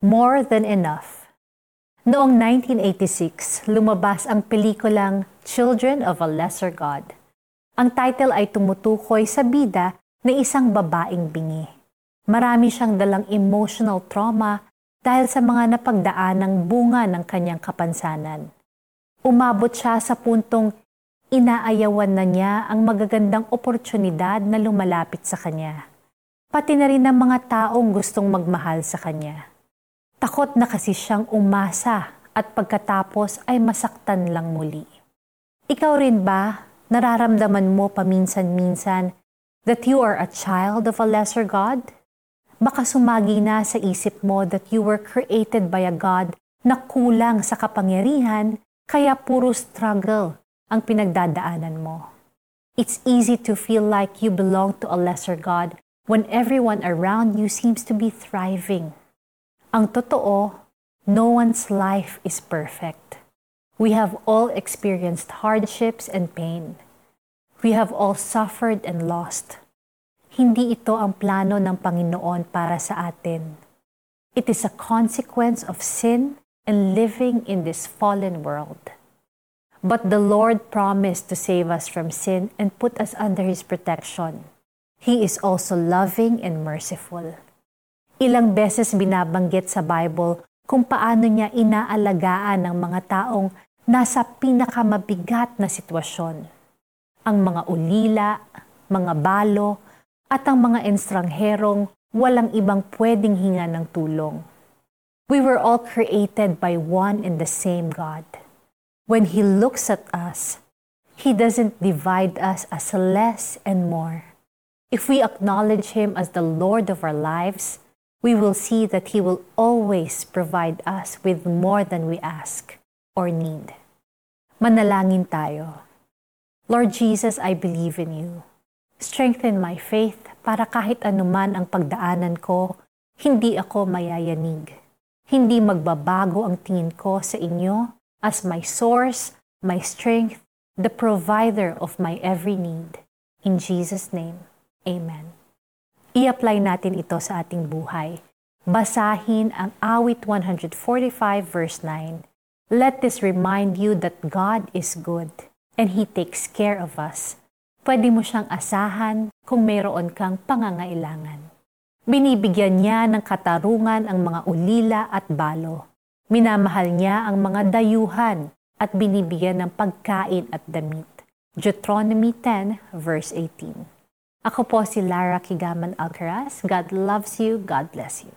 More Than Enough. Noong 1986, lumabas ang pelikulang Children of a Lesser God. Ang title ay tumutukoy sa bida na isang babaeng bingi. Marami siyang dalang emotional trauma dahil sa mga napagdaan ng bunga ng kanyang kapansanan. Umabot siya sa puntong inaayawan na niya ang magagandang oportunidad na lumalapit sa kanya. Pati na rin ng mga taong gustong magmahal sa kanya. Takot na kasi siyang umasa at pagkatapos ay masaktan lang muli. Ikaw rin ba, nararamdaman mo paminsan-minsan that you are a child of a lesser God? Baka sumagi na sa isip mo that you were created by a God na kulang sa kapangyarihan kaya puro struggle ang pinagdadaanan mo. It's easy to feel like you belong to a lesser God when everyone around you seems to be thriving. Ang totoo, no one's life is perfect. We have all experienced hardships and pain. We have all suffered and lost. Hindi ito ang plano ng Panginoon para sa atin. It is a consequence of sin and living in this fallen world. But the Lord promised to save us from sin and put us under His protection. He is also loving and merciful. Ilang beses binabanggit sa Bible kung paano niya inaalagaan ang mga taong nasa pinakamabigat na sitwasyon. Ang mga ulila, mga balo, at ang mga enstrangherong walang ibang pwedeng hinga ng tulong. We were all created by one and the same God. When He looks at us, He doesn't divide us as less and more. If we acknowledge Him as the Lord of our lives, we will see that He will always provide us with more than we ask or need. Manalangin tayo. Lord Jesus, I believe in you. Strengthen my faith para kahit anuman ang pagdaanan ko, hindi ako mayayanig. Hindi magbabago ang tingin ko sa inyo as my source, my strength, the provider of my every need. In Jesus' name, Amen i-apply natin ito sa ating buhay. Basahin ang awit 145 verse 9. Let this remind you that God is good and He takes care of us. Pwede mo siyang asahan kung mayroon kang pangangailangan. Binibigyan niya ng katarungan ang mga ulila at balo. Minamahal niya ang mga dayuhan at binibigyan ng pagkain at damit. Deuteronomy 10 verse 18. Ako po si Lara Kigaman Alcaraz. God loves you. God bless you.